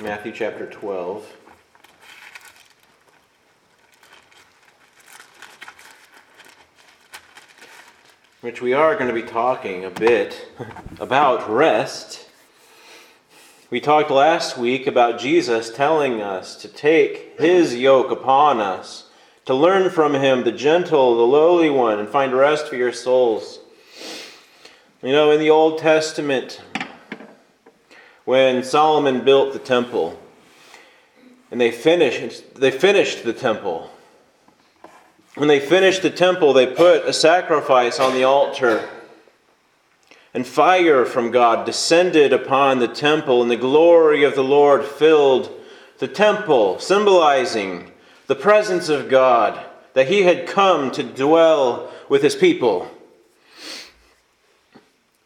Matthew chapter 12. Which we are going to be talking a bit about rest. We talked last week about Jesus telling us to take his yoke upon us, to learn from him, the gentle, the lowly one, and find rest for your souls. You know, in the Old Testament, when Solomon built the temple and they finished they finished the temple. When they finished the temple, they put a sacrifice on the altar. And fire from God descended upon the temple, and the glory of the Lord filled the temple, symbolizing the presence of God, that He had come to dwell with His people.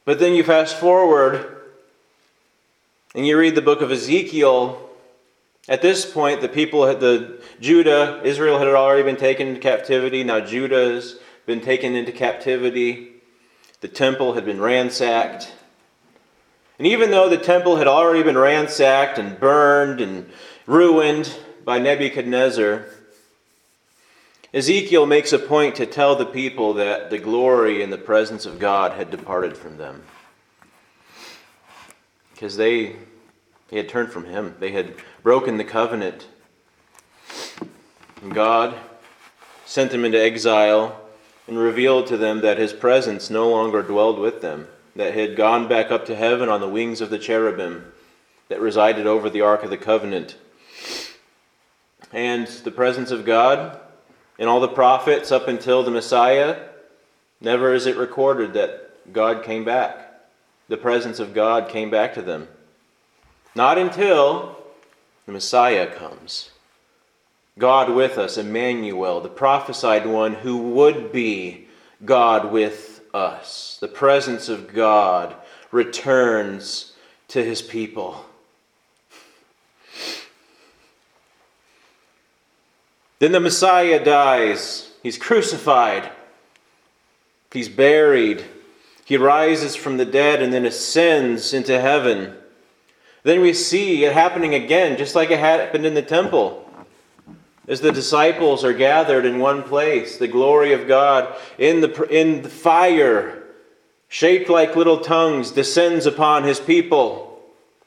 But then you fast forward and you read the book of Ezekiel, at this point, the people, had, the Judah, Israel had already been taken into captivity. Now Judah has been taken into captivity. The temple had been ransacked. And even though the temple had already been ransacked and burned and ruined by Nebuchadnezzar, Ezekiel makes a point to tell the people that the glory and the presence of God had departed from them because they, they had turned from him. They had broken the covenant. And God sent them into exile and revealed to them that his presence no longer dwelled with them, that he had gone back up to heaven on the wings of the cherubim that resided over the Ark of the Covenant. And the presence of God and all the prophets up until the Messiah, never is it recorded that God came back the presence of God came back to them. Not until the Messiah comes. God with us, Emmanuel, the prophesied one who would be God with us. The presence of God returns to his people. Then the Messiah dies. He's crucified. He's buried. He rises from the dead and then ascends into heaven. Then we see it happening again, just like it happened in the temple. As the disciples are gathered in one place, the glory of God in the, in the fire, shaped like little tongues, descends upon his people.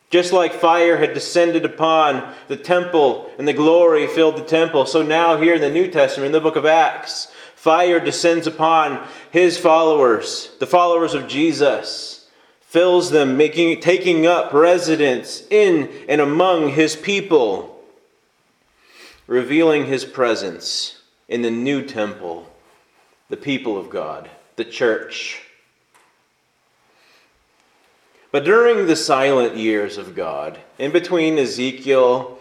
Just like fire had descended upon the temple and the glory filled the temple, so now here in the New Testament, in the book of Acts, Fire descends upon his followers, the followers of Jesus, fills them, making, taking up residence in and among his people, revealing his presence in the new temple, the people of God, the church. But during the silent years of God, in between Ezekiel,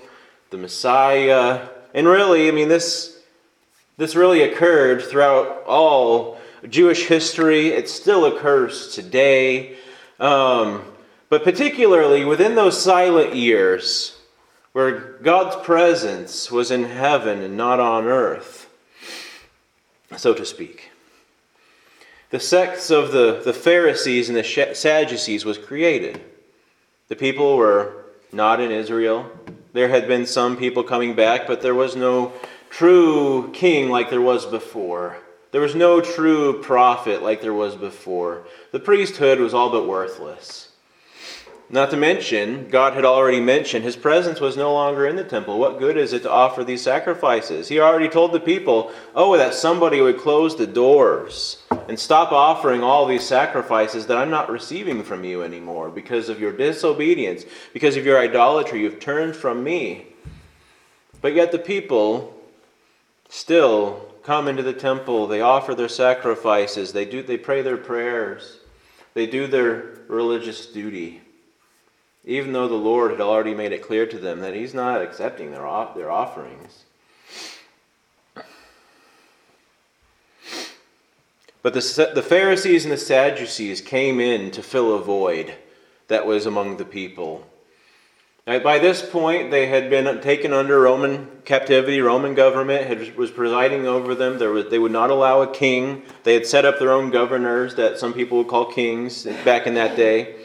the Messiah, and really, I mean, this this really occurred throughout all Jewish history. It still occurs today. Um, but particularly within those silent years where God's presence was in heaven and not on earth, so to speak. The sects of the, the Pharisees and the Sadducees was created. The people were not in Israel. There had been some people coming back, but there was no true king like there was before. There was no true prophet like there was before. The priesthood was all but worthless. Not to mention, God had already mentioned his presence was no longer in the temple. What good is it to offer these sacrifices? He already told the people, oh, that somebody would close the doors and stop offering all these sacrifices that I'm not receiving from you anymore because of your disobedience, because of your idolatry. You've turned from me. But yet the people still come into the temple, they offer their sacrifices, they do they pray their prayers, they do their religious duty. Even though the Lord had already made it clear to them that he's not accepting their their offerings. But the, the Pharisees and the Sadducees came in to fill a void that was among the people. By this point, they had been taken under Roman captivity. Roman government had, was presiding over them. Was, they would not allow a king. They had set up their own governors that some people would call kings back in that day.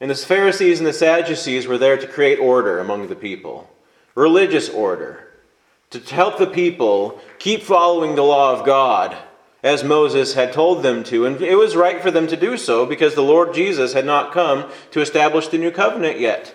And the Pharisees and the Sadducees were there to create order among the people, religious order, to help the people keep following the law of God as Moses had told them to. And it was right for them to do so because the Lord Jesus had not come to establish the new covenant yet.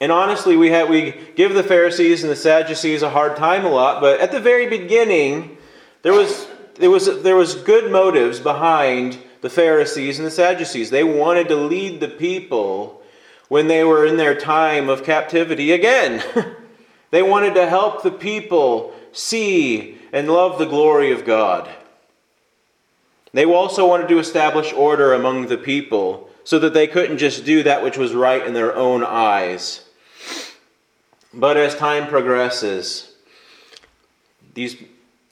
And honestly, we, have, we give the Pharisees and the Sadducees a hard time a lot, but at the very beginning, there was, there was, there was good motives behind the Pharisees and the Sadducees. They wanted to lead the people when they were in their time of captivity again. they wanted to help the people see and love the glory of God. They also wanted to establish order among the people so that they couldn't just do that which was right in their own eyes. But as time progresses, these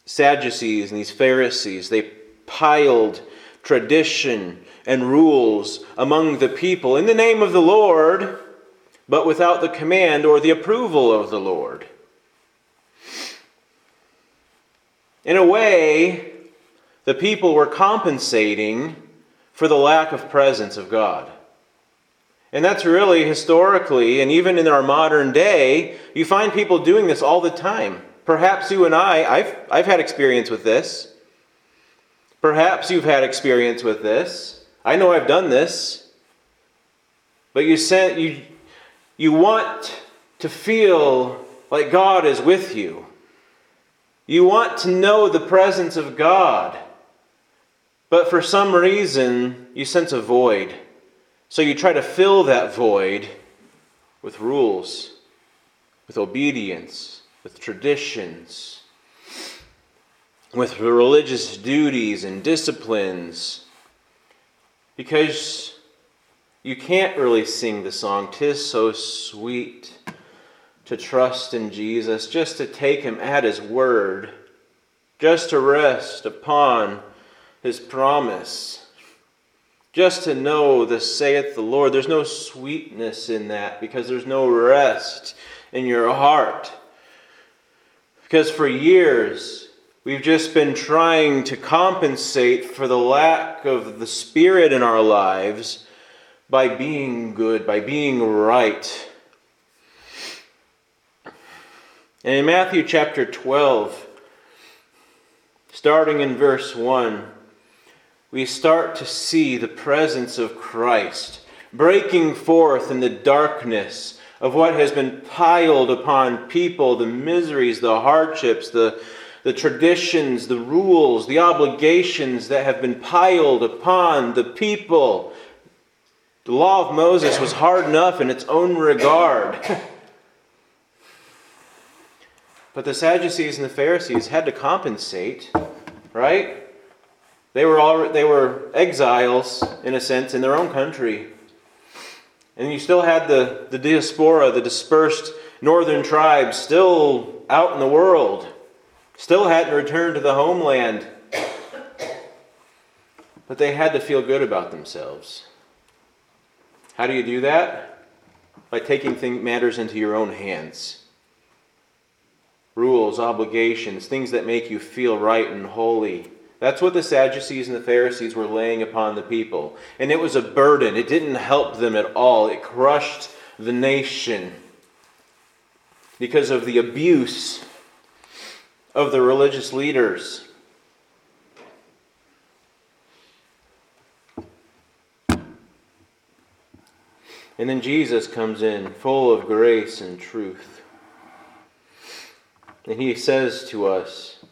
Sadducees and these Pharisees, they piled tradition and rules among the people in the name of the Lord, but without the command or the approval of the Lord. In a way, the people were compensating for the lack of presence of God. And that's really historically, and even in our modern day, you find people doing this all the time. Perhaps you and I, I've, I've had experience with this. Perhaps you've had experience with this. I know I've done this. But you, sent, you, you want to feel like God is with you. You want to know the presence of God, but for some reason you sense a void. So you try to fill that void with rules, with obedience, with traditions, with religious duties and disciplines. Because you can't really sing the song, Tis so sweet to trust in Jesus, just to take him at his word, just to rest upon his promise, just to know the saith the Lord. There's no sweetness in that because there's no rest in your heart. Because for years, we've just been trying to compensate for the lack of the Spirit in our lives by being good, by being right And in Matthew chapter 12, starting in verse 1, we start to see the presence of Christ breaking forth in the darkness of what has been piled upon people the miseries, the hardships, the, the traditions, the rules, the obligations that have been piled upon the people. The law of Moses was hard enough in its own regard. But the Sadducees and the Pharisees had to compensate, right? They were, all, they were exiles, in a sense, in their own country. And you still had the, the diaspora, the dispersed northern tribes, still out in the world, still hadn't returned to the homeland. But they had to feel good about themselves. How do you do that? By taking things, matters into your own hands rules, obligations, things that make you feel right and holy. That's what the Sadducees and the Pharisees were laying upon the people. And it was a burden. It didn't help them at all. It crushed the nation because of the abuse of the religious leaders. And then Jesus comes in full of grace and truth. And he says to us,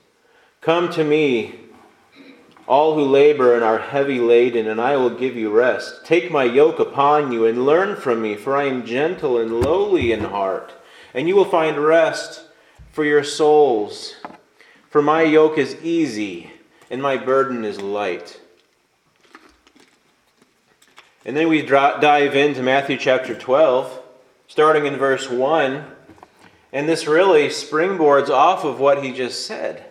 Come to me, all who labor and are heavy laden, and I will give you rest. Take my yoke upon you and learn from me, for I am gentle and lowly in heart, and you will find rest for your souls. For my yoke is easy and my burden is light. And then we dive into Matthew chapter 12, starting in verse 1. And this really springboards off of what he just said.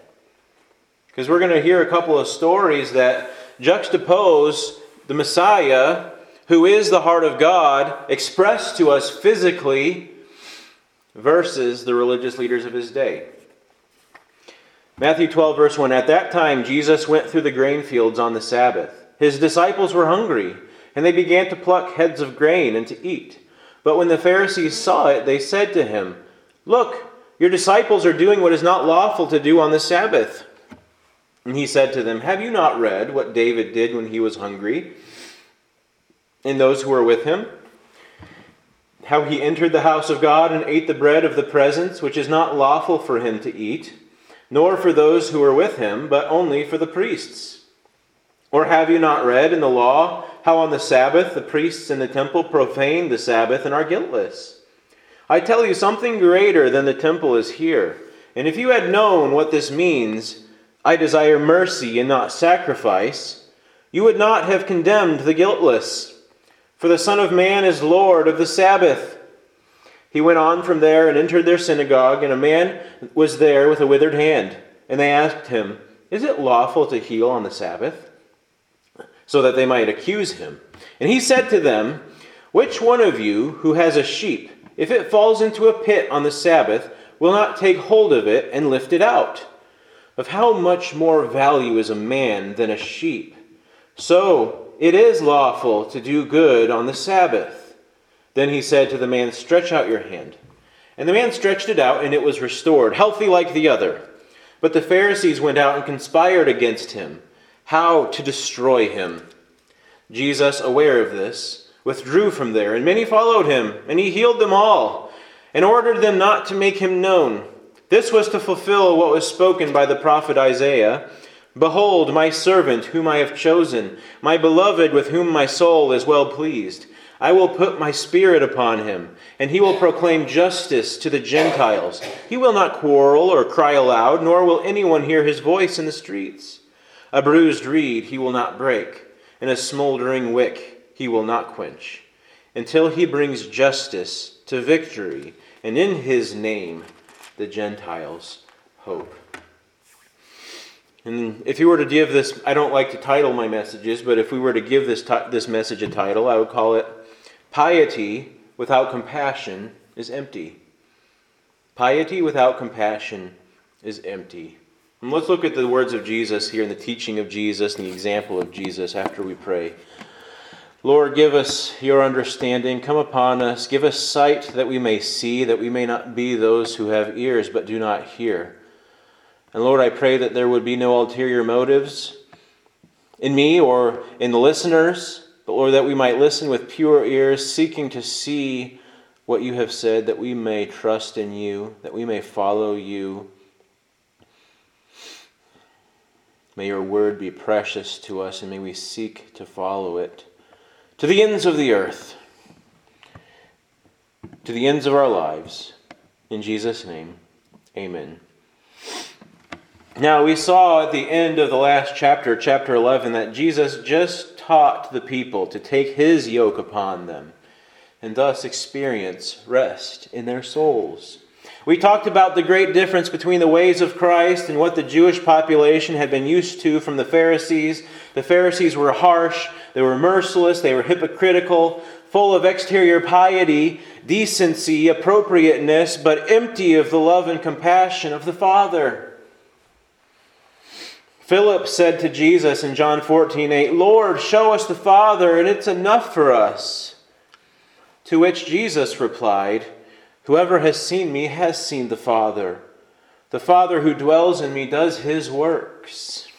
Because we're going to hear a couple of stories that juxtapose the Messiah, who is the heart of God, expressed to us physically, versus the religious leaders of his day. Matthew 12, verse 1 At that time, Jesus went through the grain fields on the Sabbath. His disciples were hungry. and they began to pluck heads of grain and to eat. But when the Pharisees saw it, they said to him, Look, your disciples are doing what is not lawful to do on the Sabbath. And he said to them, Have you not read what David did when he was hungry, and those who were with him? How he entered the house of God and ate the bread of the presence, which is not lawful for him to eat, nor for those who were with him, but only for the priests. Or have you not read in the law how on the Sabbath the priests in the temple profane the Sabbath and are guiltless? I tell you, something greater than the temple is here. And if you had known what this means, I desire mercy and not sacrifice, you would not have condemned the guiltless. For the Son of Man is Lord of the Sabbath. He went on from there and entered their synagogue, and a man was there with a withered hand. And they asked him, Is it lawful to heal on the Sabbath? So that they might accuse him. And he said to them, Which one of you who has a sheep, if it falls into a pit on the Sabbath, will not take hold of it and lift it out? Of how much more value is a man than a sheep? So it is lawful to do good on the Sabbath. Then he said to the man, Stretch out your hand. And the man stretched it out, and it was restored, healthy like the other. But the Pharisees went out and conspired against him, how to destroy him. Jesus, aware of this, withdrew from there, and many followed him, and he healed them all, and ordered them not to make him known. This was to fulfill what was spoken by the prophet Isaiah Behold, my servant, whom I have chosen, my beloved, with whom my soul is well pleased. I will put my spirit upon him, and he will proclaim justice to the Gentiles. He will not quarrel or cry aloud, nor will anyone hear his voice in the streets. A bruised reed he will not break, and a smoldering wick he will not quench until he brings justice to victory, and in his name the Gentiles hope. And if you were to give this, I don't like to title my messages, but if we were to give this, this message a title, I would call it Piety Without Compassion is Empty. Piety without compassion is empty. And let's look at the words of Jesus here and the teaching of Jesus and the example of Jesus after we pray. Lord, give us your understanding. Come upon us. Give us sight that we may see, that we may not be those who have ears but do not hear. And Lord, I pray that there would be no ulterior motives in me or in the listeners, but Lord, that we might listen with pure ears, seeking to see what you have said, that we may trust in you, that we may follow you. May your word be precious to us, and may we seek to follow it to the ends of the earth, to the ends of our lives. In Jesus' name, amen. Now, we saw at the end of the last chapter, chapter 11, that Jesus just taught the people to take his yoke upon them and thus experience rest in their souls. We talked about the great difference between the ways of Christ and what the Jewish population had been used to from the Pharisees. The Pharisees were harsh, they were merciless, they were hypocritical, full of exterior piety, decency, appropriateness, but empty of the love and compassion of the Father. Philip said to Jesus in John 14, 8, Lord, show us the Father, and it's enough for us. To which Jesus replied, Whoever has seen me has seen the Father. The Father who dwells in me does his works.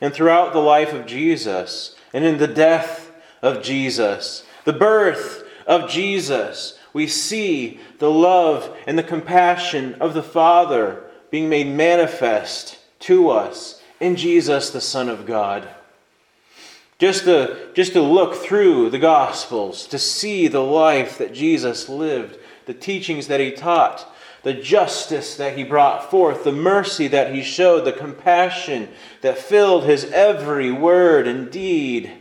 And throughout the life of Jesus, and in the death of Jesus, the birth of Jesus, we see the love and the compassion of the Father being made manifest to us in Jesus, the Son of God. Just to, just to look through the Gospels, to see the life that Jesus lived, the teachings that he taught, the justice that he brought forth, the mercy that he showed, the compassion that filled his every word and deed.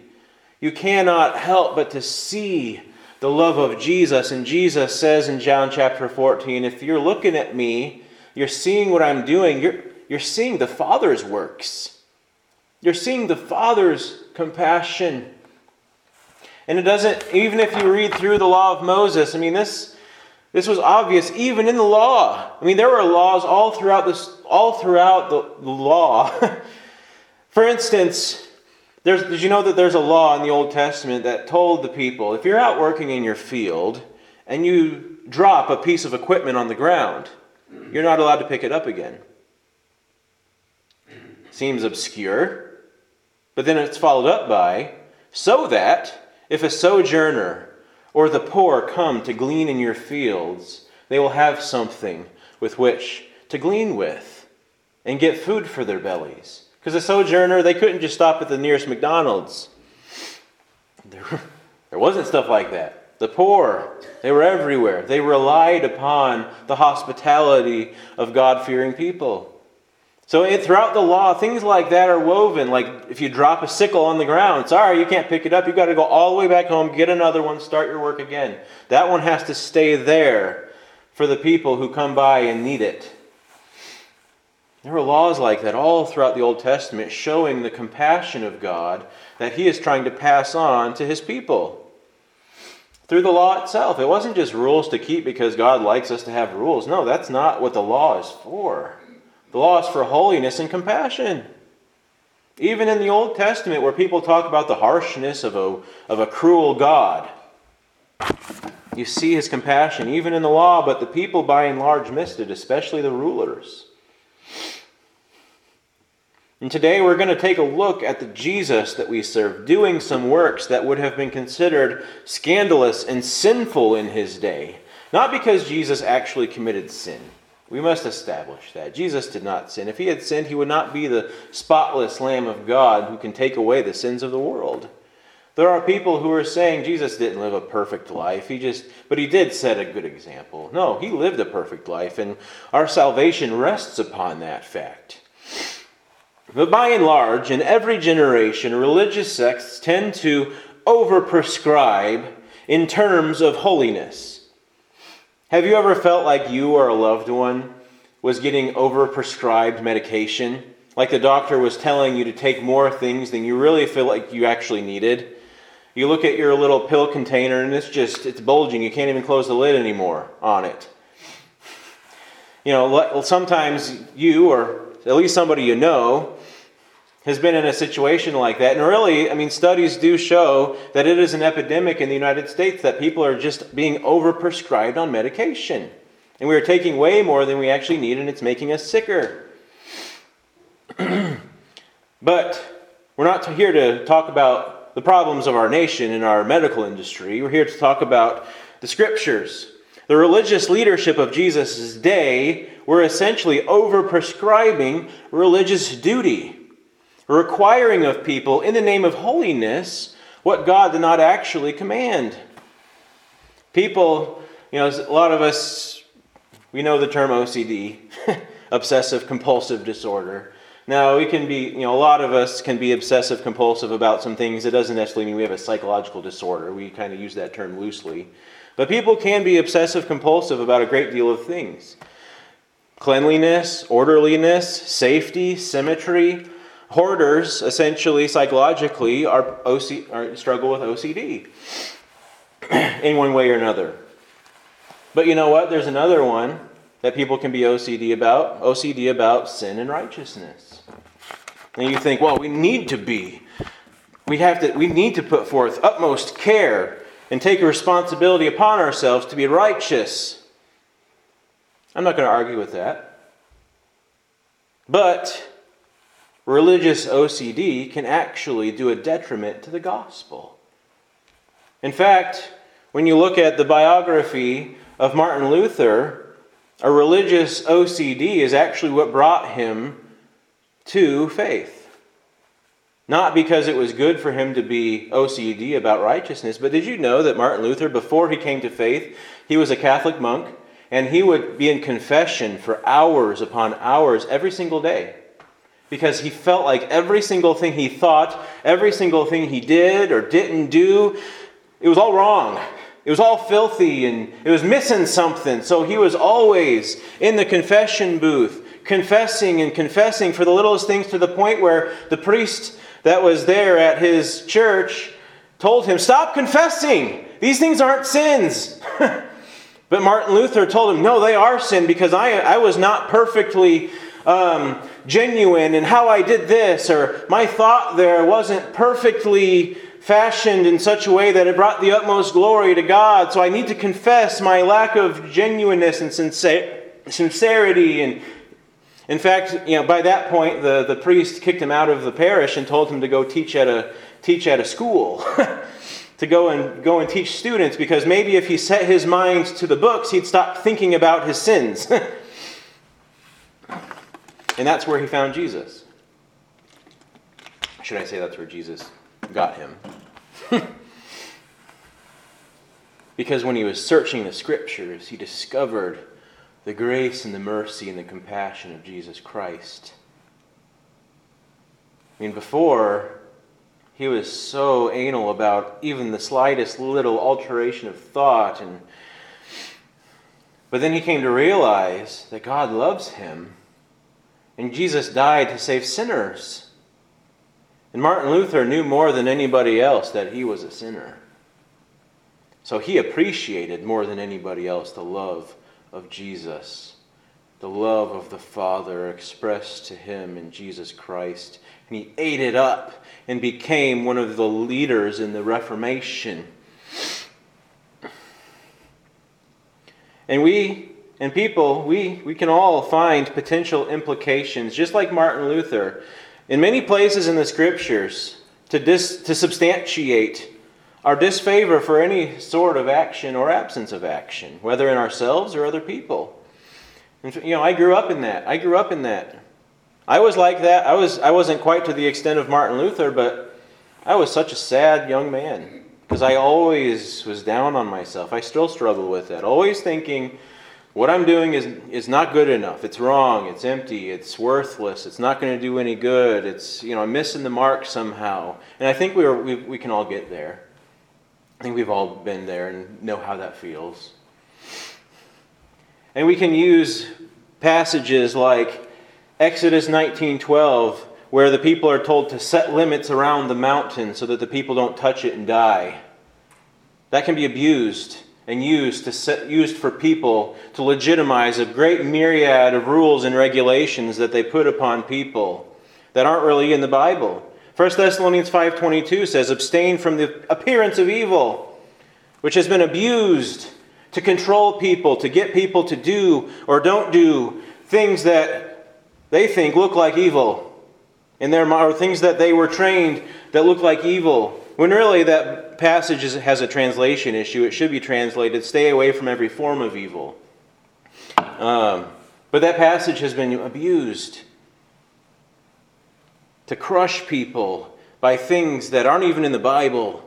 You cannot help but to see the love of Jesus. And Jesus says in John chapter 14 if you're looking at me, you're seeing what I'm doing, you're, you're seeing the Father's works. You're seeing the Father's compassion. And it doesn't, even if you read through the law of Moses, I mean, this this was obvious even in the law. I mean, there were laws all throughout this, all throughout the, the law. For instance, There's, did you know that there's a law in the Old Testament that told the people if you're out working in your field and you drop a piece of equipment on the ground, you're not allowed to pick it up again? Seems obscure, but then it's followed up by so that if a sojourner or the poor come to glean in your fields, they will have something with which to glean with and get food for their bellies. Because a sojourner, they couldn't just stop at the nearest McDonald's. There, there wasn't stuff like that. The poor, they were everywhere. They relied upon the hospitality of God fearing people. So it, throughout the law, things like that are woven. Like if you drop a sickle on the ground, sorry, you can't pick it up. You've got to go all the way back home, get another one, start your work again. That one has to stay there for the people who come by and need it. There are laws like that all throughout the Old Testament showing the compassion of God that He is trying to pass on to His people. Through the law itself. It wasn't just rules to keep because God likes us to have rules. No, that's not what the law is for. The law is for holiness and compassion. Even in the Old Testament, where people talk about the harshness of a, of a cruel God, you see his compassion, even in the law, but the people by and large missed it, especially the rulers. And today we're going to take a look at the Jesus that we serve, doing some works that would have been considered scandalous and sinful in his day. Not because Jesus actually committed sin. We must establish that. Jesus did not sin. If he had sinned, he would not be the spotless Lamb of God who can take away the sins of the world. There are people who are saying Jesus didn't live a perfect life. He just but he did set a good example. No, he lived a perfect life and our salvation rests upon that fact. But by and large, in every generation, religious sects tend to overprescribe in terms of holiness. Have you ever felt like you or a loved one was getting overprescribed medication? Like the doctor was telling you to take more things than you really feel like you actually needed? You look at your little pill container and it's just, it's bulging. You can't even close the lid anymore on it. You know, sometimes you, or at least somebody you know, has been in a situation like that. And really, I mean, studies do show that it is an epidemic in the United States that people are just being overprescribed on medication. And we are taking way more than we actually need, and it's making us sicker. but we're not here to talk about the problems of our nation and our medical industry. We're here to talk about the scriptures. The religious leadership of Jesus' day were essentially overprescribing religious duty, requiring of people in the name of holiness what God did not actually command. People, you know, a lot of us, we know the term OCD, obsessive compulsive disorder. Now, we can be, you know, a lot of us can be obsessive compulsive about some things. It doesn't necessarily mean we have a psychological disorder. We kind of use that term loosely. But people can be obsessive compulsive about a great deal of things cleanliness, orderliness, safety, symmetry. Hoarders, essentially, psychologically, are, OC, struggle with OCD in one way or another. But you know what? There's another one that people can be OCD about OCD about sin and righteousness. And you think, well, we need to be. We have to we need to put forth utmost care and take a responsibility upon ourselves to be righteous. I'm not going to argue with that. But religious OCD can actually do a detriment to the gospel. In fact, when you look at the biography of Martin Luther, a religious OCD is actually what brought him to faith. Not because it was good for him to be OCD about righteousness, but did you know that Martin Luther, before he came to faith, he was a Catholic monk and he would be in confession for hours upon hours every single day? Because he felt like every single thing he thought, every single thing he did or didn't do, it was all wrong. It was all filthy and it was missing something. So he was always in the confession booth, confessing and confessing for the littlest things to the point where the priest that was there at his church told him, Stop confessing. These things aren't sins. but Martin Luther told him, No, they are sin because I, I was not perfectly um, genuine and how I did this, or my thought there wasn't perfectly fashioned in such a way that it brought the utmost glory to God. So I need to confess my lack of genuineness and sincerity. And in fact, you know, by that point, the, the priest kicked him out of the parish and told him to go teach at a, teach at a school. to go and go and teach students because maybe if he set his mind to the books, he'd stop thinking about his sins. and that's where he found Jesus. Should I say that's where Jesus got him? because when he was searching the scriptures, he discovered the grace and the mercy and the compassion of Jesus Christ. I mean, before, he was so anal about even the slightest little alteration of thought and but then he came to realize that God loves him and Jesus died to save sinners. And Martin Luther knew more than anybody else that he was a sinner. So he appreciated more than anybody else the love of Jesus, the love of the Father expressed to him in Jesus Christ. And he ate it up and became one of the leaders in the Reformation. And we and people, we, we can all find potential implications, just like Martin Luther, in many places in the scriptures to, dis, to substantiate our disfavor for any sort of action or absence of action, whether in ourselves or other people. And, you know, I grew up in that. I grew up in that. I was like that. I, was, I wasn't quite to the extent of Martin Luther, but I was such a sad young man because I always was down on myself. I still struggle with that. Always thinking, what I'm doing is, is not good enough. It's wrong. It's empty. It's worthless. It's not going to do any good. It's, you know, I'm missing the mark somehow. And I think we, are, we, we can all get there. I think we've all been there and know how that feels. And we can use passages like Exodus 19:12 where the people are told to set limits around the mountain so that the people don't touch it and die. That can be abused and used to set, used for people to legitimize a great myriad of rules and regulations that they put upon people that aren't really in the Bible. 1 Thessalonians 5:22 says abstain from the appearance of evil which has been abused to control people, to get people to do or don't do things that they think look like evil in their or things that they were trained that look like evil. When really that passage has a translation issue, it should be translated "Stay away from every form of evil." Um, but that passage has been abused to crush people by things that aren't even in the Bible.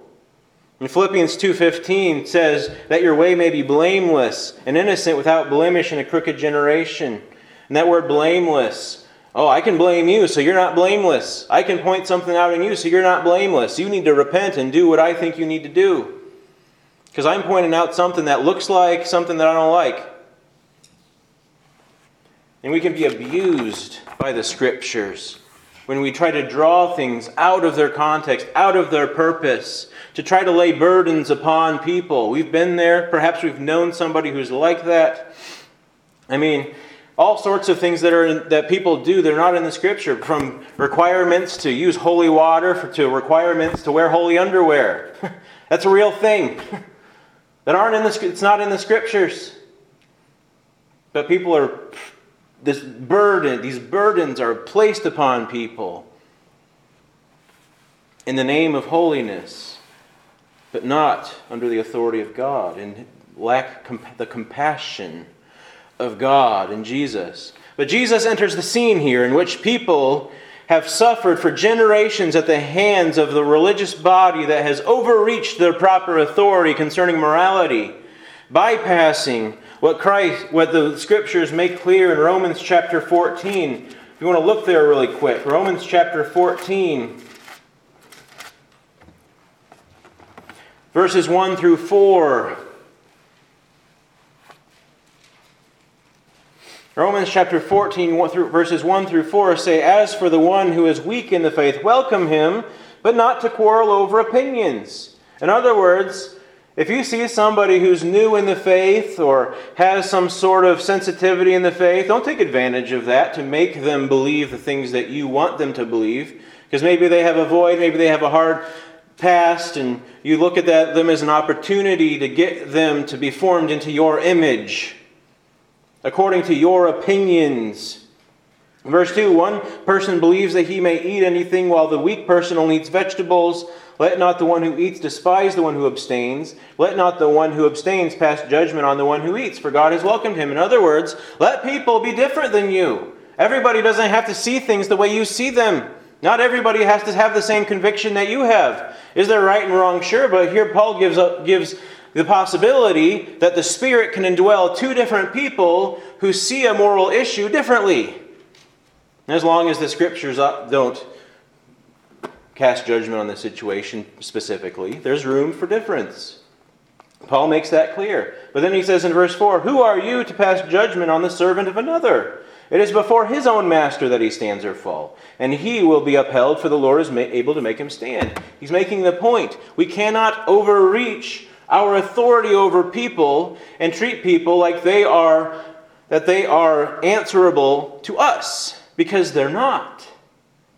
In Philippians 2:15 says that your way may be blameless and innocent without blemish in a crooked generation. And that word blameless Oh, I can blame you, so you're not blameless. I can point something out in you, so you're not blameless. You need to repent and do what I think you need to do. Because I'm pointing out something that looks like something that I don't like. And we can be abused by the scriptures when we try to draw things out of their context, out of their purpose, to try to lay burdens upon people. We've been there. Perhaps we've known somebody who's like that. I mean, all sorts of things that are that people do they're not in the scripture from requirements to use holy water for, to requirements to wear holy underwear. That's a real thing. That aren't in the it's not in the scriptures. But people are this burden these burdens are placed upon people in the name of holiness but not under the authority of god and lack comp- the compassion of God and Jesus. But Jesus enters the scene here in which people have suffered for generations at the hands of the religious body that has overreached their proper authority concerning morality, bypassing what Christ what the scriptures make clear in Romans chapter 14. If you want to look there really quick, Romans chapter 14 verses 1 through 4. Romans chapter 14, verses 1 through 4 say, As for the one who is weak in the faith, welcome him, but not to quarrel over opinions. In other words, If you see somebody who's new in the faith or has some sort of sensitivity in the faith, don't take advantage of that to make them believe the things that you want them to believe. Because maybe they have a void, maybe they have a hard past, and you look at that, them as an opportunity to get them to be formed into your image, according to your opinions. Verse 2 One person believes that he may eat anything, while the weak person only eats vegetables. Let not the one who eats despise the one who abstains. Let not the one who abstains pass judgment on the one who eats, for God has welcomed him. In other words, let people be different than you. Everybody doesn't have to see things the way you see them. Not everybody has to have the same conviction that you have. Is there right and wrong? Sure, but here Paul gives, up, gives the possibility that the Spirit can indwell two different people who see a moral issue differently. As long as the scriptures uh, don't cast judgment on the situation specifically. There's room for difference. Paul makes that clear. But then he says in verse 4 Who are you to pass judgment on the servant of another? It is before his own master that he stands or fall, and he will be upheld, for the Lord is able to make him stand. He's making the point. We cannot overreach our authority over people and treat people like they are that they are answerable to us because they're not.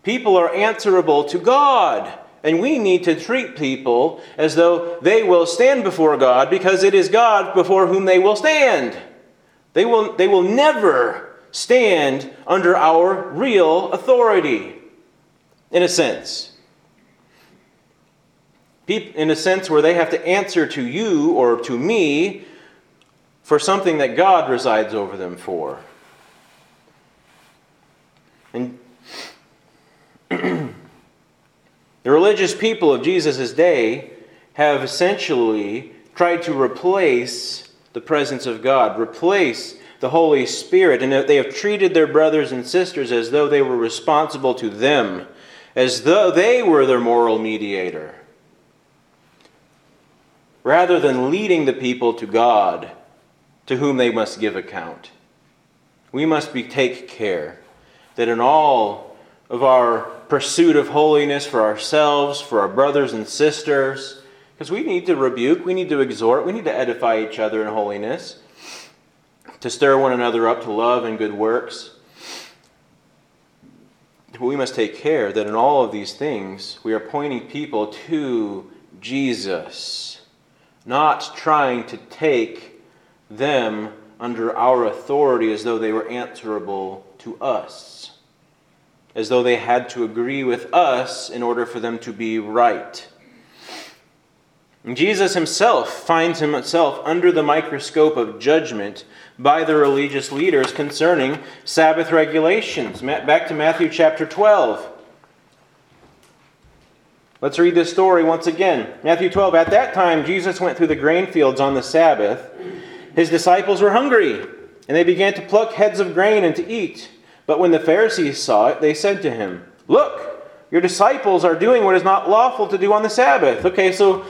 People are answerable to God. And we need to treat people as though they will stand before God because it is God before whom they will stand. They will, they will never stand under our real authority, in a sense. In a sense where they have to answer to you or to me for something that God resides over them for. And the religious people of Jesus' day have essentially tried to replace the presence of God, replace the Holy Spirit, and they have treated their brothers and sisters as though they were responsible to them, as though they were their moral mediator, rather than leading the people to God, to whom they must give account. We must be, take care that in all of our pursuit of holiness for ourselves, for our brothers and sisters, because we need to rebuke, we need to exhort, we need to edify each other in holiness, to stir one another up to love and good works. We must take care that in all of these things we are pointing people to Jesus, not trying to take them under our authority as though they were answerable to us as though they had to agree with us in order for them to be right. Jesus himself finds himself under the microscope of judgment by the religious leaders concerning Sabbath regulations. Back to Matthew chapter 12. Let's read this story once again. Matthew 12. At that time, Jesus went through the grain fields on the Sabbath. His disciples were hungry, and they began to pluck heads of grain and to eat. But when the Pharisees saw it, they said to him, Look, your disciples are doing what is not lawful to do on the Sabbath. Okay, so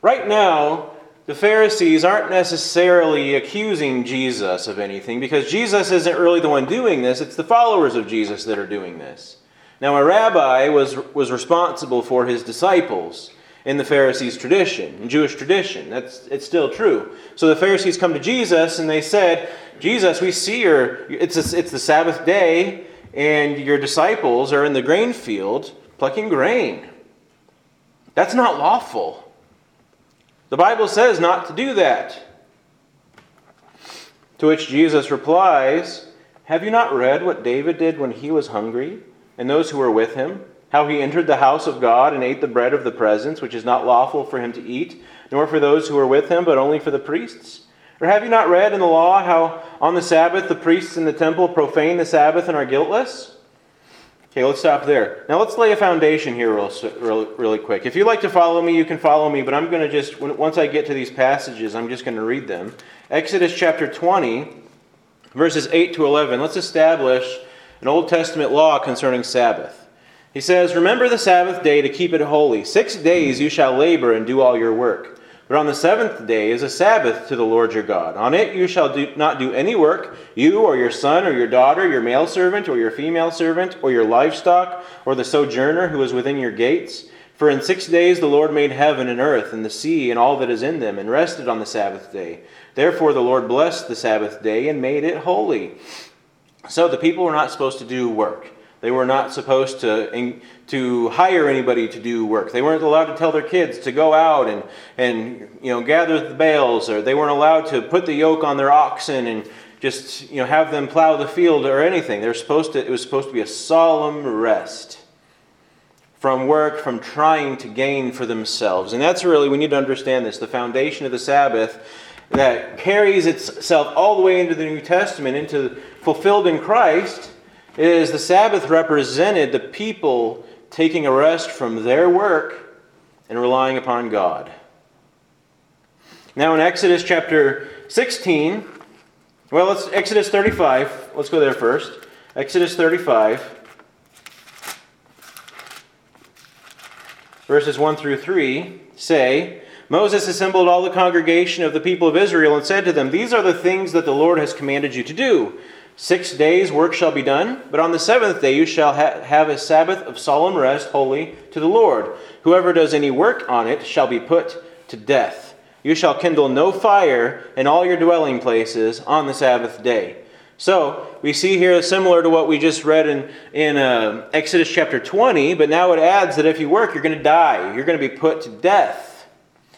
right now, the Pharisees aren't necessarily accusing Jesus of anything because Jesus isn't really the one doing this, it's the followers of Jesus that are doing this. Now, a rabbi was, was responsible for his disciples in the Pharisees' tradition, in Jewish tradition. That's it's still true. So the Pharisees come to Jesus and they said, "Jesus, we see your it's a, it's the Sabbath day, and your disciples are in the grain field plucking grain. That's not lawful. The Bible says not to do that." To which Jesus replies, "Have you not read what David did when he was hungry, and those who were with him?" how he entered the house of God and ate the bread of the presence, which is not lawful for him to eat, nor for those who were with him, but only for the priests? Or have you not read in the law how on the Sabbath the priests in the temple profane the Sabbath and are guiltless? Okay, let's stop there. Now let's lay a foundation here real, real, really quick. If you'd like to follow me, you can follow me, but I'm going to just, once I get to these passages, I'm just going to read them. Exodus chapter 20, verses 8 to 11. Let's establish an Old Testament law concerning Sabbath. He says, Remember the Sabbath day to keep it holy. Six days you shall labor and do all your work. But on the seventh day is a Sabbath to the Lord your God. On it you shall do, not do any work, you or your son or your daughter, your male servant or your female servant, or your livestock, or the sojourner who is within your gates. For in six days the Lord made heaven and earth and the sea and all that is in them, and rested on the Sabbath day. Therefore the Lord blessed the Sabbath day and made it holy. So the people were not supposed to do work. They were not supposed to, to hire anybody to do work. They weren't allowed to tell their kids to go out and, and you know, gather the bales, or they weren't allowed to put the yoke on their oxen and just you know, have them plow the field or anything. They were supposed to, it was supposed to be a solemn rest from work, from trying to gain for themselves. And that's really, we need to understand this, the foundation of the Sabbath that carries itself all the way into the New Testament, into fulfilled in Christ, is the Sabbath represented the people taking a rest from their work and relying upon God. Now in Exodus chapter 16, well, let's Exodus 35. Let's go there first. Exodus 35. verses 1 through 3 say, Moses assembled all the congregation of the people of Israel and said to them, These are the things that the Lord has commanded you to do. Six days work shall be done, but on the seventh day you shall ha- have a Sabbath of solemn rest, holy to the Lord. Whoever does any work on it shall be put to death. You shall kindle no fire in all your dwelling places on the Sabbath day. So we see here similar to what we just read in, in uh, Exodus chapter 20, but now it adds that if you work, you're going to die. You're going to be put to death.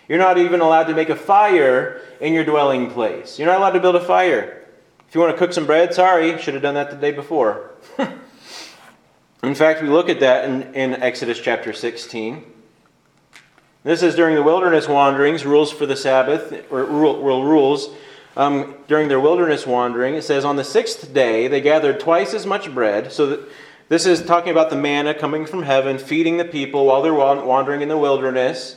You're not even allowed to make a fire in your dwelling place. You're not allowed to build a fire. If you want to cook some bread, sorry, should have done that the day before. in fact, we look at that in, in Exodus chapter 16. This is during the wilderness wanderings, rules for the Sabbath, or rule, rules um, during their wilderness wandering. It says, On the sixth day they gathered twice as much bread. So that, this is talking about the manna coming from heaven, feeding the people while they're wandering in the wilderness.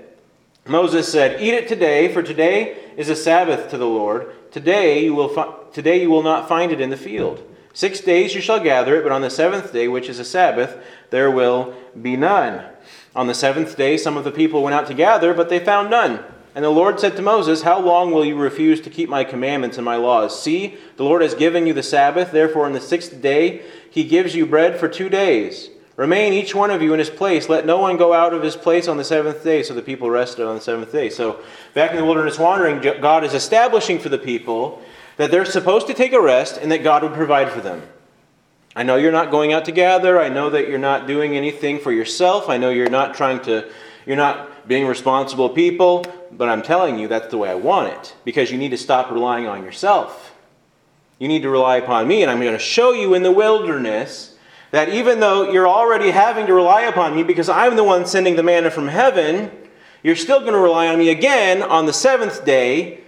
Moses said, Eat it today, for today is a Sabbath to the Lord. Today you will, fi- today you will not find it in the field. Six days you shall gather it, but on the seventh day, which is a Sabbath, there will be none. On the seventh day, some of the people went out to gather, but they found none. And the Lord said to Moses, How long will you refuse to keep my commandments and my laws? See, the Lord has given you the Sabbath. Therefore, on the sixth day, he gives you bread for two days. Remain each one of you in his place. Let no one go out of his place on the seventh day. So the people rested on the seventh day. So, back in the wilderness wandering, God is establishing for the people that they're supposed to take a rest and that God would provide for them. I know you're not going out to gather. I know that you're not doing anything for yourself. I know you're not trying to, you're not being responsible people, but I'm telling you that's the way I want it because you need to stop relying on yourself. You need to rely upon me, and I'm going to show you in the wilderness that even though you're already having to rely upon me because I'm the one sending the manna from heaven, you're still going to rely on me again on the seventh day,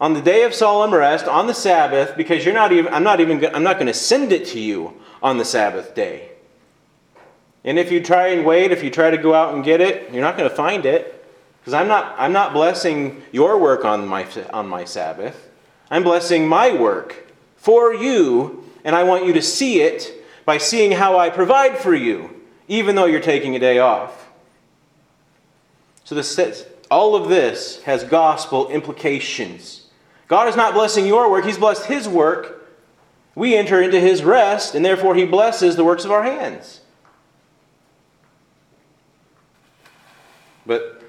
on the day of solemn rest, on the Sabbath, because you're not even, I'm not even, I'm not going to send it to you on the Sabbath day. And if you try and wait, if you try to go out and get it, you're not going to find it. Because I'm not, I'm not blessing your work on my, on my Sabbath. I'm blessing my work for you, and I want you to see it by seeing how I provide for you, even though you're taking a day off. So this, all of this has gospel implications. God is not blessing your work, He's blessed His work. We enter into His rest, and therefore He blesses the works of our hands. But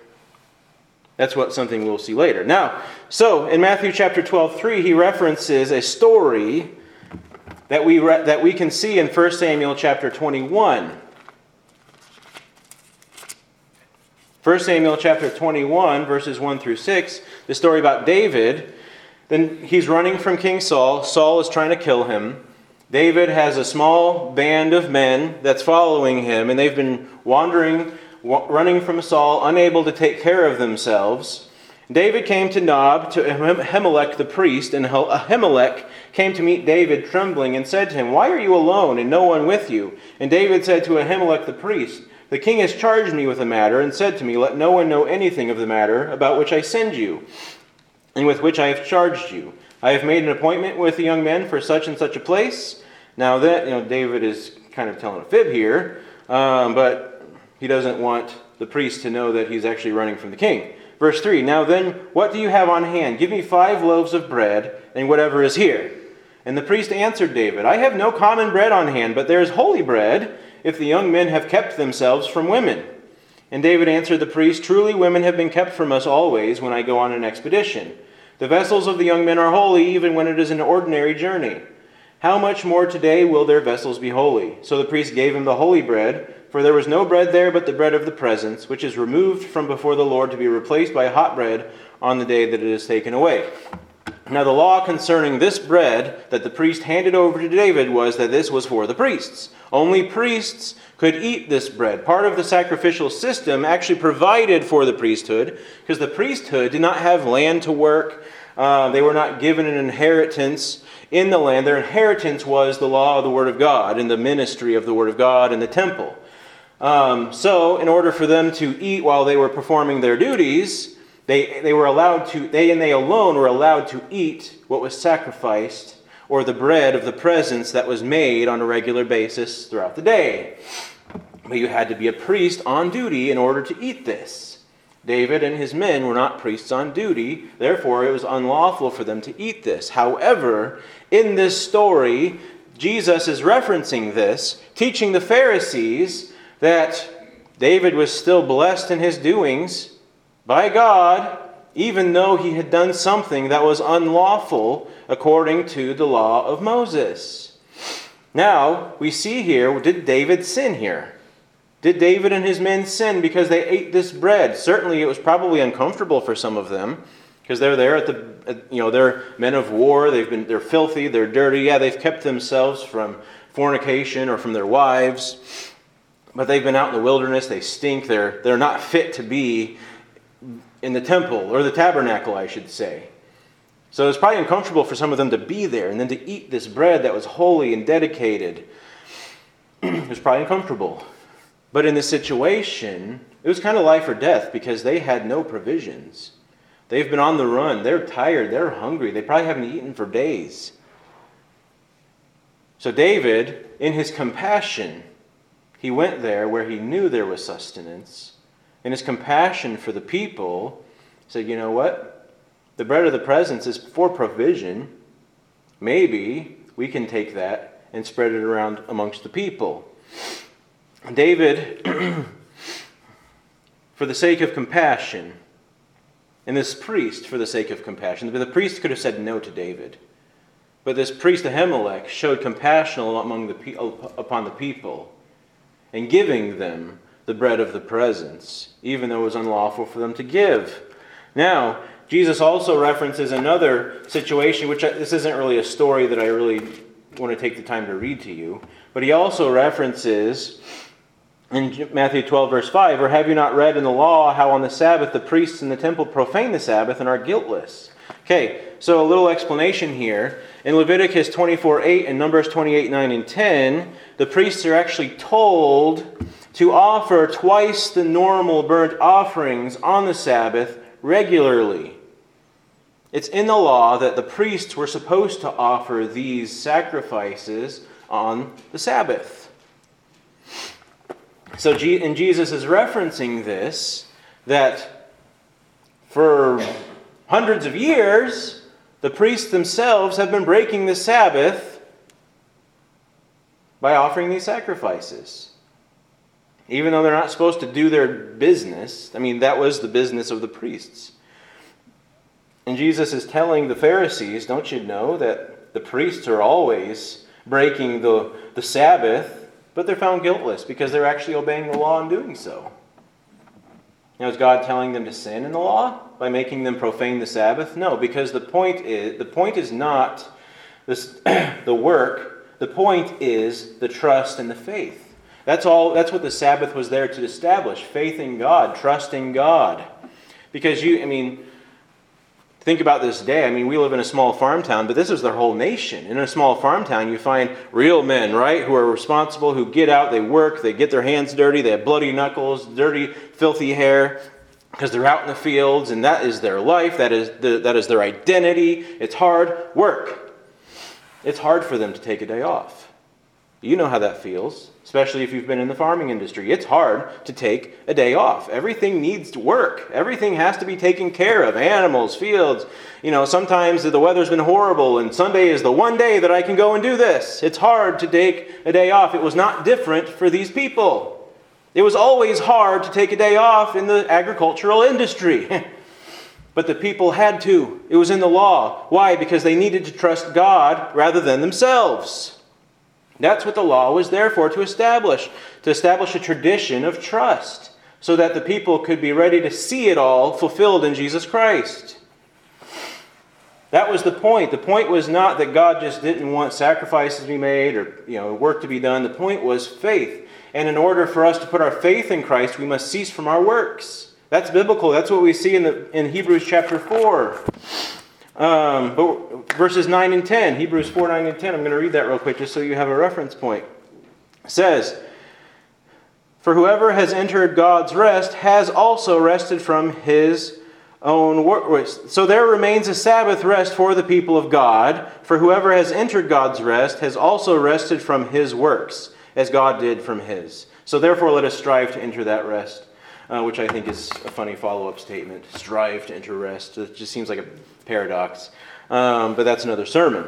that's what something we'll see later. Now, so in Matthew chapter 12, 3, he references a story that we, re- that we can see in 1 Samuel chapter 21. 1 Samuel chapter 21, verses 1 through 6, the story about David. Then he's running from King Saul. Saul is trying to kill him. David has a small band of men that's following him, and they've been wandering running from Saul, unable to take care of themselves. David came to Nob, to Ahimelech the priest, and Ahimelech came to meet David trembling and said to him, Why are you alone and no one with you? And David said to Ahimelech the priest, The king has charged me with the matter and said to me, Let no one know anything of the matter about which I send you, and with which I have charged you. I have made an appointment with the young men for such and such a place. Now that, you know, David is kind of telling a fib here, um, but he doesn't want the priest to know that he's actually running from the king. Verse 3 Now then, what do you have on hand? Give me five loaves of bread and whatever is here. And the priest answered David, I have no common bread on hand, but there is holy bread, if the young men have kept themselves from women. And David answered the priest, Truly women have been kept from us always when I go on an expedition. The vessels of the young men are holy, even when it is an ordinary journey. How much more today will their vessels be holy? So the priest gave him the holy bread for there was no bread there but the bread of the presence, which is removed from before the Lord to be replaced by hot bread on the day that it is taken away. Now, the law concerning this bread that the priest handed over to David was that this was for the priests. Only priests could eat this bread. Part of the sacrificial system actually provided for the priesthood, because the priesthood did not have land to work. Uh, they were not given an inheritance in the land. Their inheritance was the law of the Word of God and the ministry of the Word of God in the temple. Um, so, in order for them to eat while they were performing their duties, they, they were allowed to, they and they alone were allowed to eat what was sacrificed or the bread of the presence that was made on a regular basis throughout the day. But you had to be a priest on duty in order to eat this. David and his men were not priests on duty, therefore, it was unlawful for them to eat this. However, in this story, Jesus is referencing this, teaching the Pharisees that David was still blessed in his doings by God, even though he had done something that was unlawful according to the law of Moses. Now, we see here, did David sin here? Did David and his men sin because they ate this bread? Certainly, it was probably uncomfortable for some of them because they're there at the, at, you know, they're men of war. They've been, they're filthy, they're dirty. Yeah, they've kept themselves from fornication or from their wives but they've been out in the wilderness. They stink. They're, they're not fit to be in the temple or the tabernacle, I should say. So it was probably uncomfortable for some of them to be there and then to eat this bread that was holy and dedicated. it was probably uncomfortable. But in this situation, it was kind of life or death because they had no provisions. They've been on the run. They're tired. They're hungry. They probably haven't eaten for days. So, David, in his compassion, he went there where he knew there was sustenance. In his compassion for the people, said, You know what? The bread of the presence is for provision. Maybe we can take that and spread it around amongst the people. David, for the sake of compassion, and this priest, for the sake of compassion, the priest could have said no to David. But this priest Ahimelech showed compassion among the, upon the people and giving them the bread of the presence, even though it was unlawful for them to give. Now, Jesus also references another situation, which this isn't really a story that I really want to take the time to read to you, but he also references in Matthew 12, verse 5, or have you not read in the law how on the Sabbath the priests in the temple profane the Sabbath and are guiltless? Okay, so a little explanation here. In Leviticus 24 8 and Numbers 28 9 and 10, the priests are actually told to offer twice the normal burnt offerings on the Sabbath regularly. It's in the law that the priests were supposed to offer these sacrifices on the Sabbath. So, and Jesus is referencing this that for hundreds of years, the priests themselves have been breaking the Sabbath by offering these sacrifices. Even though they're not supposed to do their business, I mean, that was the business of the priests. And Jesus is telling the Pharisees, don't you know that the priests are always breaking the, the Sabbath, but they're found guiltless because they're actually obeying the law in doing so. Now, is God telling them to sin in the law by making them profane the Sabbath? No, because the point is the point is not this, the work. The point is the trust and the faith. That's all. That's what the Sabbath was there to establish: faith in God, trust in God. Because you, I mean, think about this day. I mean, we live in a small farm town, but this is their whole nation. In a small farm town, you find real men, right, who are responsible, who get out, they work, they get their hands dirty, they have bloody knuckles, dirty, filthy hair, because they're out in the fields, and that is their life, that is, the, that is their identity. It's hard work. It's hard for them to take a day off. You know how that feels, especially if you've been in the farming industry. It's hard to take a day off. Everything needs to work. Everything has to be taken care of. Animals, fields. You know, sometimes the weather's been horrible and Sunday is the one day that I can go and do this. It's hard to take a day off. It was not different for these people. It was always hard to take a day off in the agricultural industry. but the people had to. It was in the law. Why? Because they needed to trust God rather than themselves. That's what the law was there for to establish, to establish a tradition of trust, so that the people could be ready to see it all fulfilled in Jesus Christ. That was the point. The point was not that God just didn't want sacrifices to be made or you know work to be done. The point was faith. And in order for us to put our faith in Christ, we must cease from our works. That's biblical. That's what we see in, the, in Hebrews chapter 4. Um, but verses 9 and 10, Hebrews 4, 9 and 10, I'm going to read that real quick just so you have a reference point. It says, For whoever has entered God's rest has also rested from his own work. So there remains a Sabbath rest for the people of God, for whoever has entered God's rest has also rested from his works, as God did from his. So therefore, let us strive to enter that rest. Uh, which I think is a funny follow up statement. Strive to enter rest. It just seems like a paradox. Um, but that's another sermon.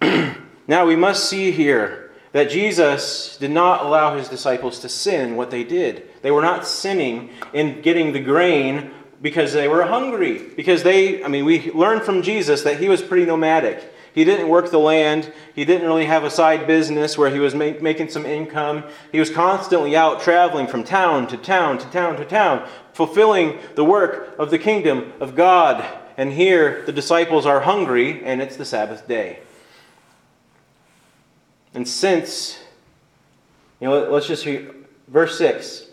now we must see here that Jesus did not allow his disciples to sin what they did. They were not sinning in getting the grain because they were hungry. Because they, I mean, we learned from Jesus that he was pretty nomadic. He didn't work the land. He didn't really have a side business where he was make, making some income. He was constantly out traveling from town to town to town to town, fulfilling the work of the kingdom of God and here the disciples are hungry, and it's the Sabbath day. And since, you know, let's just read verse 6.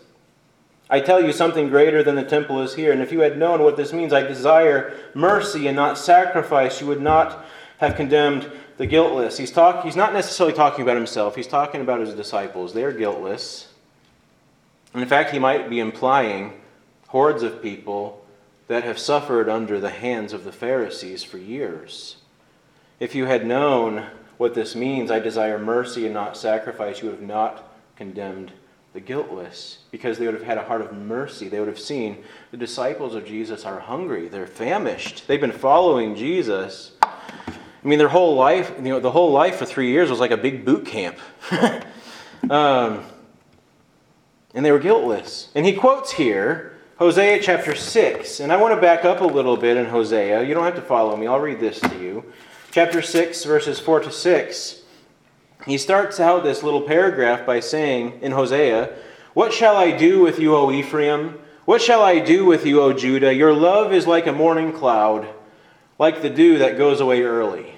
I tell you something greater than the temple is here. And if you had known what this means, I desire mercy and not sacrifice, you would not have condemned the guiltless. He's, talk, he's not necessarily talking about himself, he's talking about his disciples. They are guiltless. And in fact, he might be implying hordes of people that have suffered under the hands of the Pharisees for years. If you had known what this means, I desire mercy and not sacrifice, you would have not condemned the guiltless, because they would have had a heart of mercy. They would have seen the disciples of Jesus are hungry, they're famished, they've been following Jesus. I mean, their whole life, you know, the whole life for three years was like a big boot camp. um, and they were guiltless. And he quotes here Hosea chapter 6. And I want to back up a little bit in Hosea. You don't have to follow me, I'll read this to you. Chapter 6, verses 4 to 6. He starts out this little paragraph by saying in Hosea, What shall I do with you, O Ephraim? What shall I do with you, O Judah? Your love is like a morning cloud, like the dew that goes away early.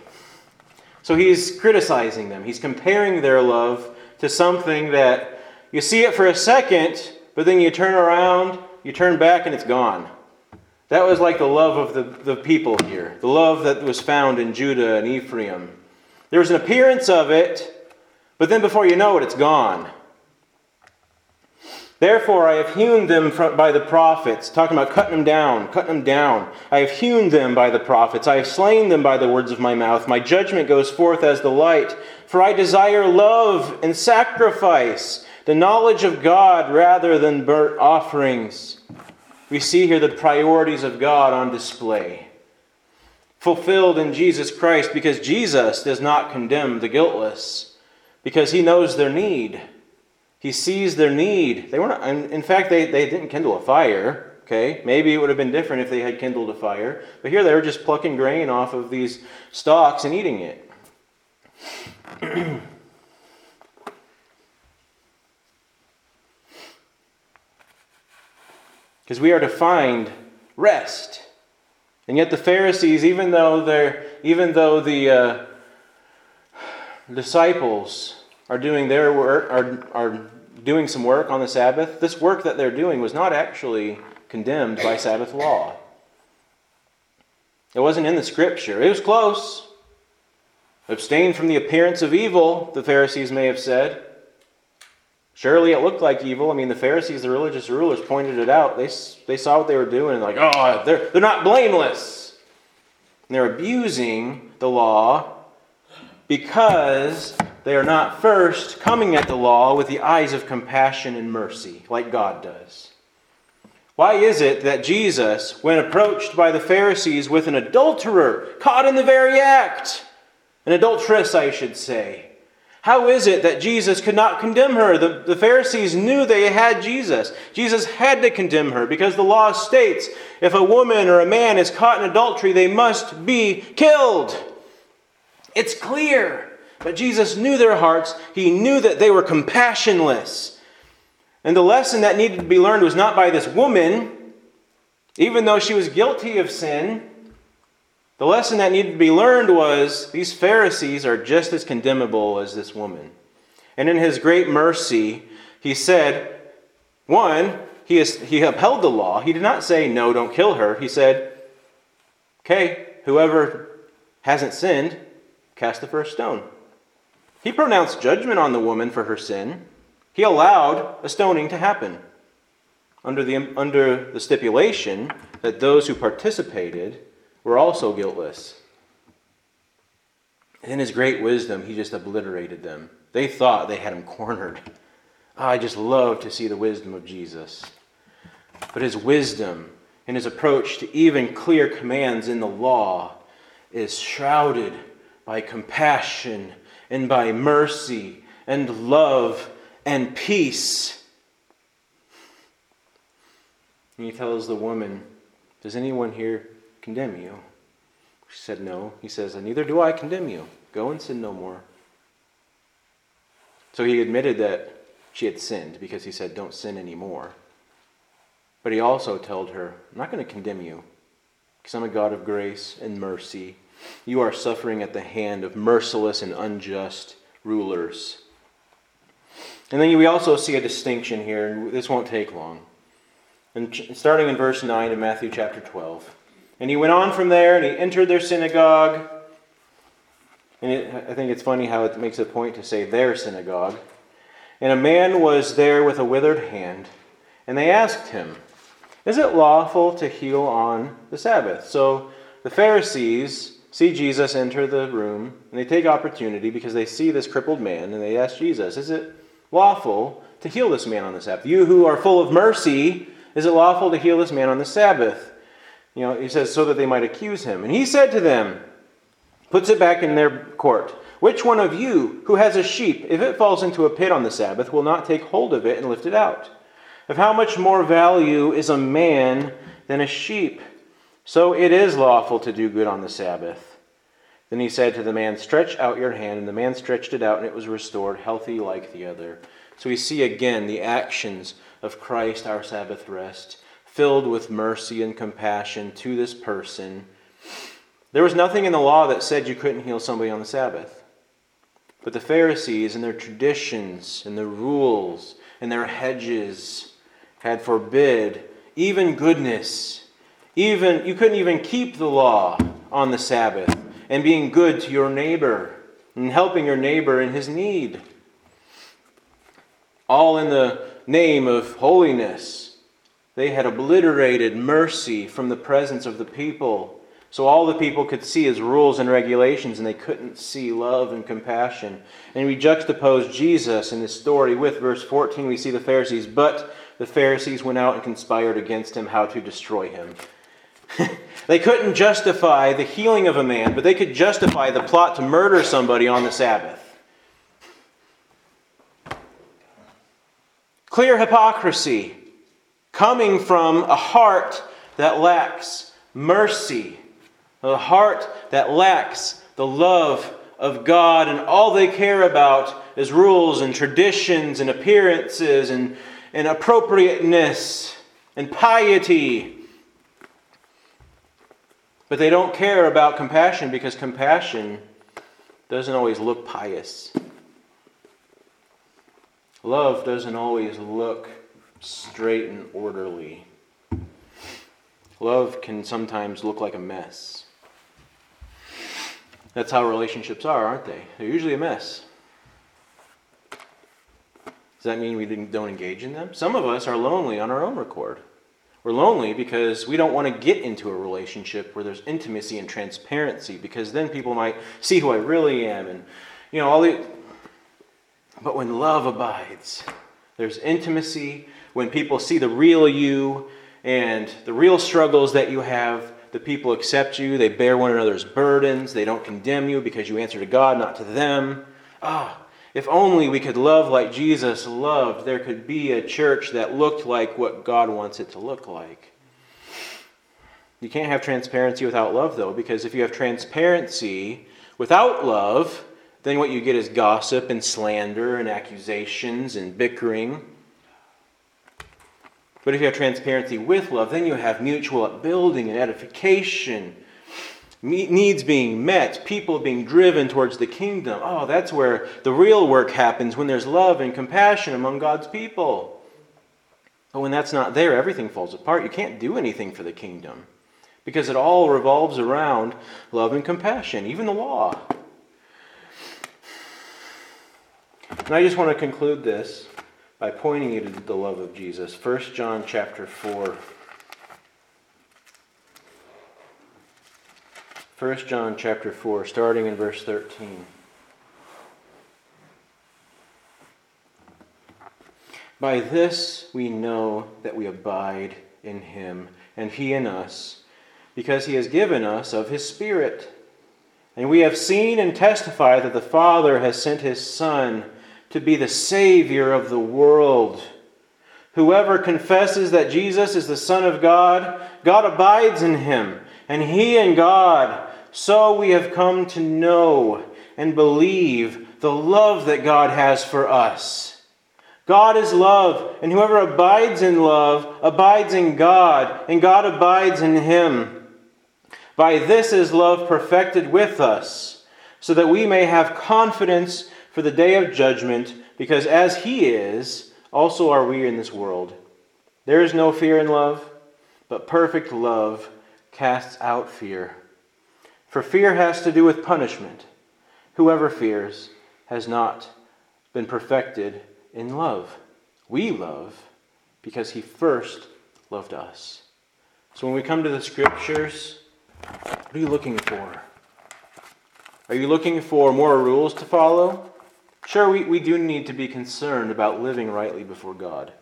So he's criticizing them. He's comparing their love to something that you see it for a second, but then you turn around you turn back and it's gone. That was like the love of the, the people here, the love that was found in Judah and Ephraim. There was an appearance of it, but then before you know it, it's gone. Therefore, I have hewn them by the prophets, talking about cutting them down, cutting them down. I have hewn them by the prophets. I have slain them by the words of my mouth. My judgment goes forth as the light. For I desire love and sacrifice, the knowledge of God rather than burnt offerings. We see here the priorities of God on display, fulfilled in Jesus Christ because Jesus does not condemn the guiltless, because he knows their need. He sees their need. They weren't, in fact, they, they didn't kindle a fire. Okay, maybe it would have been different if they had kindled a fire, but here they were just plucking grain off of these stalks and eating it. Because we are to find rest. And yet the Pharisees, even though they're, even though the uh, disciples are doing their work, are, are doing some work on the Sabbath, this work that they're doing was not actually condemned by Sabbath law. It wasn't in the scripture. It was close. Abstain from the appearance of evil, the Pharisees may have said. Surely it looked like evil. I mean, the Pharisees, the religious rulers, pointed it out. They, they saw what they were doing and, like, oh, they're, they're not blameless. And they're abusing the law because they are not first coming at the law with the eyes of compassion and mercy, like God does. Why is it that Jesus, when approached by the Pharisees with an adulterer caught in the very act, an adulteress, I should say, how is it that Jesus could not condemn her? The, the Pharisees knew they had Jesus. Jesus had to condemn her because the law states if a woman or a man is caught in adultery, they must be killed. It's clear. But Jesus knew their hearts. He knew that they were compassionless. And the lesson that needed to be learned was not by this woman, even though she was guilty of sin. The lesson that needed to be learned was these Pharisees are just as condemnable as this woman. And in his great mercy, he said, one, he, is, he upheld the law. He did not say, no, don't kill her. He said, okay, whoever hasn't sinned, cast the first stone. He pronounced judgment on the woman for her sin. He allowed a stoning to happen under the, under the stipulation that those who participated were also guiltless. In his great wisdom, he just obliterated them. They thought they had him cornered. Oh, I just love to see the wisdom of Jesus. But his wisdom and his approach to even clear commands in the law is shrouded by compassion and by mercy and love and peace. And he tells the woman, Does anyone here condemn you? She said, No. He says, neither do I condemn you. Go and sin no more. So he admitted that she had sinned because he said, Don't sin anymore. But he also told her, I'm not going to condemn you because I'm a God of grace and mercy. You are suffering at the hand of merciless and unjust rulers. And then we also see a distinction here, and this won't take long. And starting in verse 9 of Matthew chapter 12. And he went on from there and he entered their synagogue. And it, I think it's funny how it makes a point to say their synagogue. And a man was there with a withered hand. And they asked him, Is it lawful to heal on the Sabbath? So the Pharisees see Jesus enter the room and they take opportunity because they see this crippled man and they ask Jesus, Is it lawful to heal this man on the Sabbath? You who are full of mercy, is it lawful to heal this man on the Sabbath? You know, he says, so that they might accuse him. And he said to them, puts it back in their court, which one of you who has a sheep, if it falls into a pit on the Sabbath, will not take hold of it and lift it out? Of how much more value is a man than a sheep? So it is lawful to do good on the Sabbath. Then he said to the man, Stretch out your hand. And the man stretched it out, and it was restored, healthy like the other. So we see again the actions of Christ, our Sabbath rest filled with mercy and compassion to this person. There was nothing in the law that said you couldn't heal somebody on the Sabbath. But the Pharisees and their traditions and the rules and their hedges had forbid even goodness. Even you couldn't even keep the law on the Sabbath and being good to your neighbor and helping your neighbor in his need. All in the name of holiness they had obliterated mercy from the presence of the people. So all the people could see his rules and regulations, and they couldn't see love and compassion. And we juxtapose Jesus in this story with verse 14. We see the Pharisees, but the Pharisees went out and conspired against him how to destroy him. they couldn't justify the healing of a man, but they could justify the plot to murder somebody on the Sabbath. Clear hypocrisy coming from a heart that lacks mercy, a heart that lacks the love of God, and all they care about is rules and traditions and appearances and, and appropriateness and piety. But they don't care about compassion because compassion doesn't always look pious. Love doesn't always look straight and orderly. Love can sometimes look like a mess. That's how relationships are, aren't they? They're usually a mess. Does that mean we don't engage in them? Some of us are lonely on our own record. We're lonely because we don't want to get into a relationship where there's intimacy and transparency because then people might see who I really am and you know all the but when love abides, there's intimacy, when people see the real you and the real struggles that you have, the people accept you, they bear one another's burdens, they don't condemn you because you answer to God, not to them. Ah, if only we could love like Jesus loved, there could be a church that looked like what God wants it to look like. You can't have transparency without love, though, because if you have transparency without love, then what you get is gossip and slander and accusations and bickering. But if you have transparency with love, then you have mutual upbuilding and edification, needs being met, people being driven towards the kingdom. Oh, that's where the real work happens when there's love and compassion among God's people. But when that's not there, everything falls apart. You can't do anything for the kingdom because it all revolves around love and compassion, even the law. And I just want to conclude this by pointing you to the love of Jesus. 1 John chapter 4. 1 John chapter 4, starting in verse 13. By this we know that we abide in him, and he in us, because he has given us of his Spirit. And we have seen and testified that the Father has sent his Son to be the Savior of the world. Whoever confesses that Jesus is the Son of God, God abides in him, and he in God. So we have come to know and believe the love that God has for us. God is love, and whoever abides in love abides in God, and God abides in him. By this is love perfected with us, so that we may have confidence for the day of judgment, because as he is, also are we in this world. There is no fear in love, but perfect love casts out fear. For fear has to do with punishment. Whoever fears has not been perfected in love. We love because he first loved us. So when we come to the scriptures, what are you looking for? Are you looking for more rules to follow? Sure, we, we do need to be concerned about living rightly before God.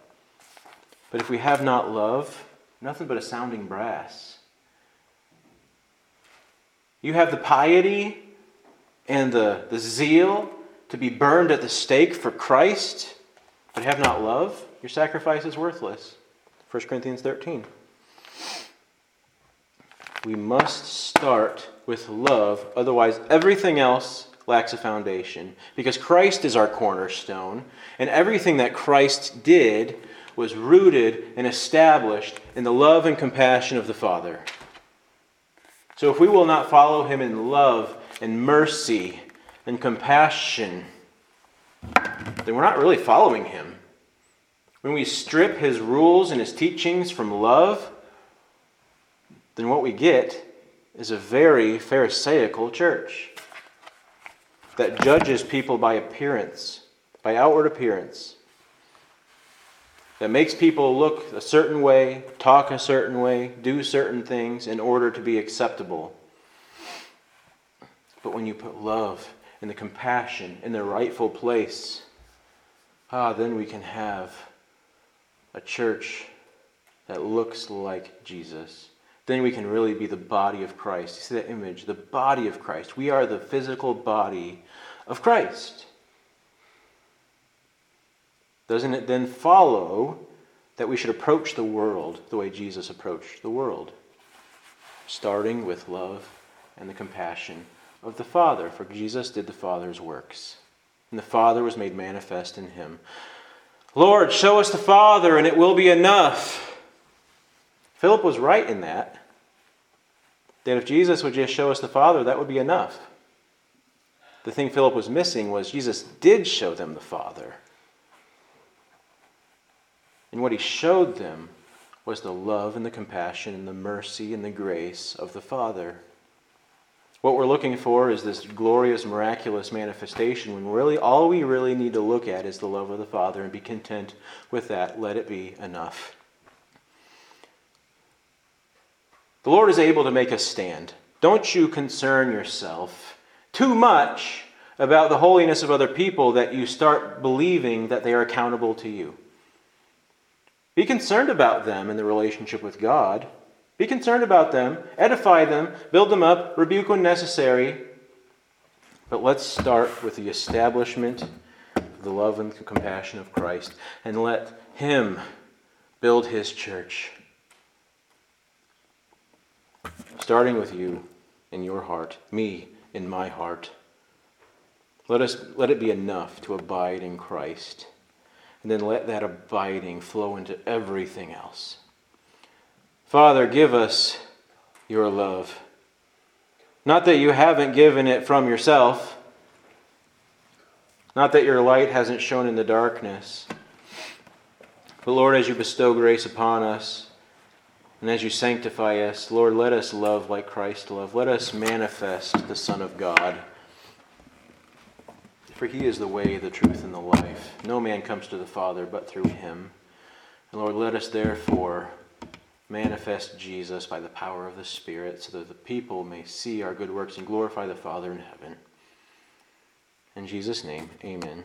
But if we have not love, nothing but a sounding brass. You have the piety and the, the zeal to be burned at the stake for Christ, but have not love, your sacrifice is worthless. 1 Corinthians 13. We must start with love, otherwise, everything else lacks a foundation because Christ is our cornerstone, and everything that Christ did was rooted and established in the love and compassion of the Father. So if we will not follow him in love and mercy and compassion, then we're not really following him. When we strip his rules and his teachings from love, then what we get is a very Pharisaical church that judges people by appearance, by outward appearance, that makes people look a certain way, talk a certain way, do certain things in order to be acceptable. But when you put love and the compassion in their rightful place, ah, then we can have a church that looks like Jesus then we can really be the body of Christ. You see that image? The body of Christ. We are the physical body of Christ. Doesn't it then follow that we should approach the world the way Jesus approached the world? Starting with love and the compassion of the Father, for Jesus did the Father's works, and the Father was made manifest in him. Lord, show us the Father, and it will be enough. Philip was right in that. That if Jesus would just show us the Father, that would be enough. The thing Philip was missing was Jesus did show them the Father. And what he showed them was the love and the compassion and the mercy and the grace of the Father. what we're looking for is this glorious, miraculous manifestation when really all we really need to look at is the love of the Father and be content with that. Let it be enough. The Lord is able to make us stand. Don't you concern yourself too much about the holiness of other people that you start believing that they are accountable to you. Be concerned about them in the relationship with God. Be concerned about them, edify them, build them up, rebuke when necessary. But let's start with the establishment of the love and compassion of Christ and let Him build His church. Starting with you in your heart, me in my heart. Let, us, let it be enough to abide in Christ. And then let that abiding flow into everything else. Father, give us your love. Not that you haven't given it from yourself, not that your light hasn't shone in the darkness. But Lord, as you bestow grace upon us, and as you sanctify us, Lord, let us love like Christ loved. Let us manifest the Son of God. For he is the way, the truth, and the life. No man comes to the Father but through him. And Lord, let us therefore manifest Jesus by the power of the Spirit so that the people may see our good works and glorify the Father in heaven. In Jesus' name, amen.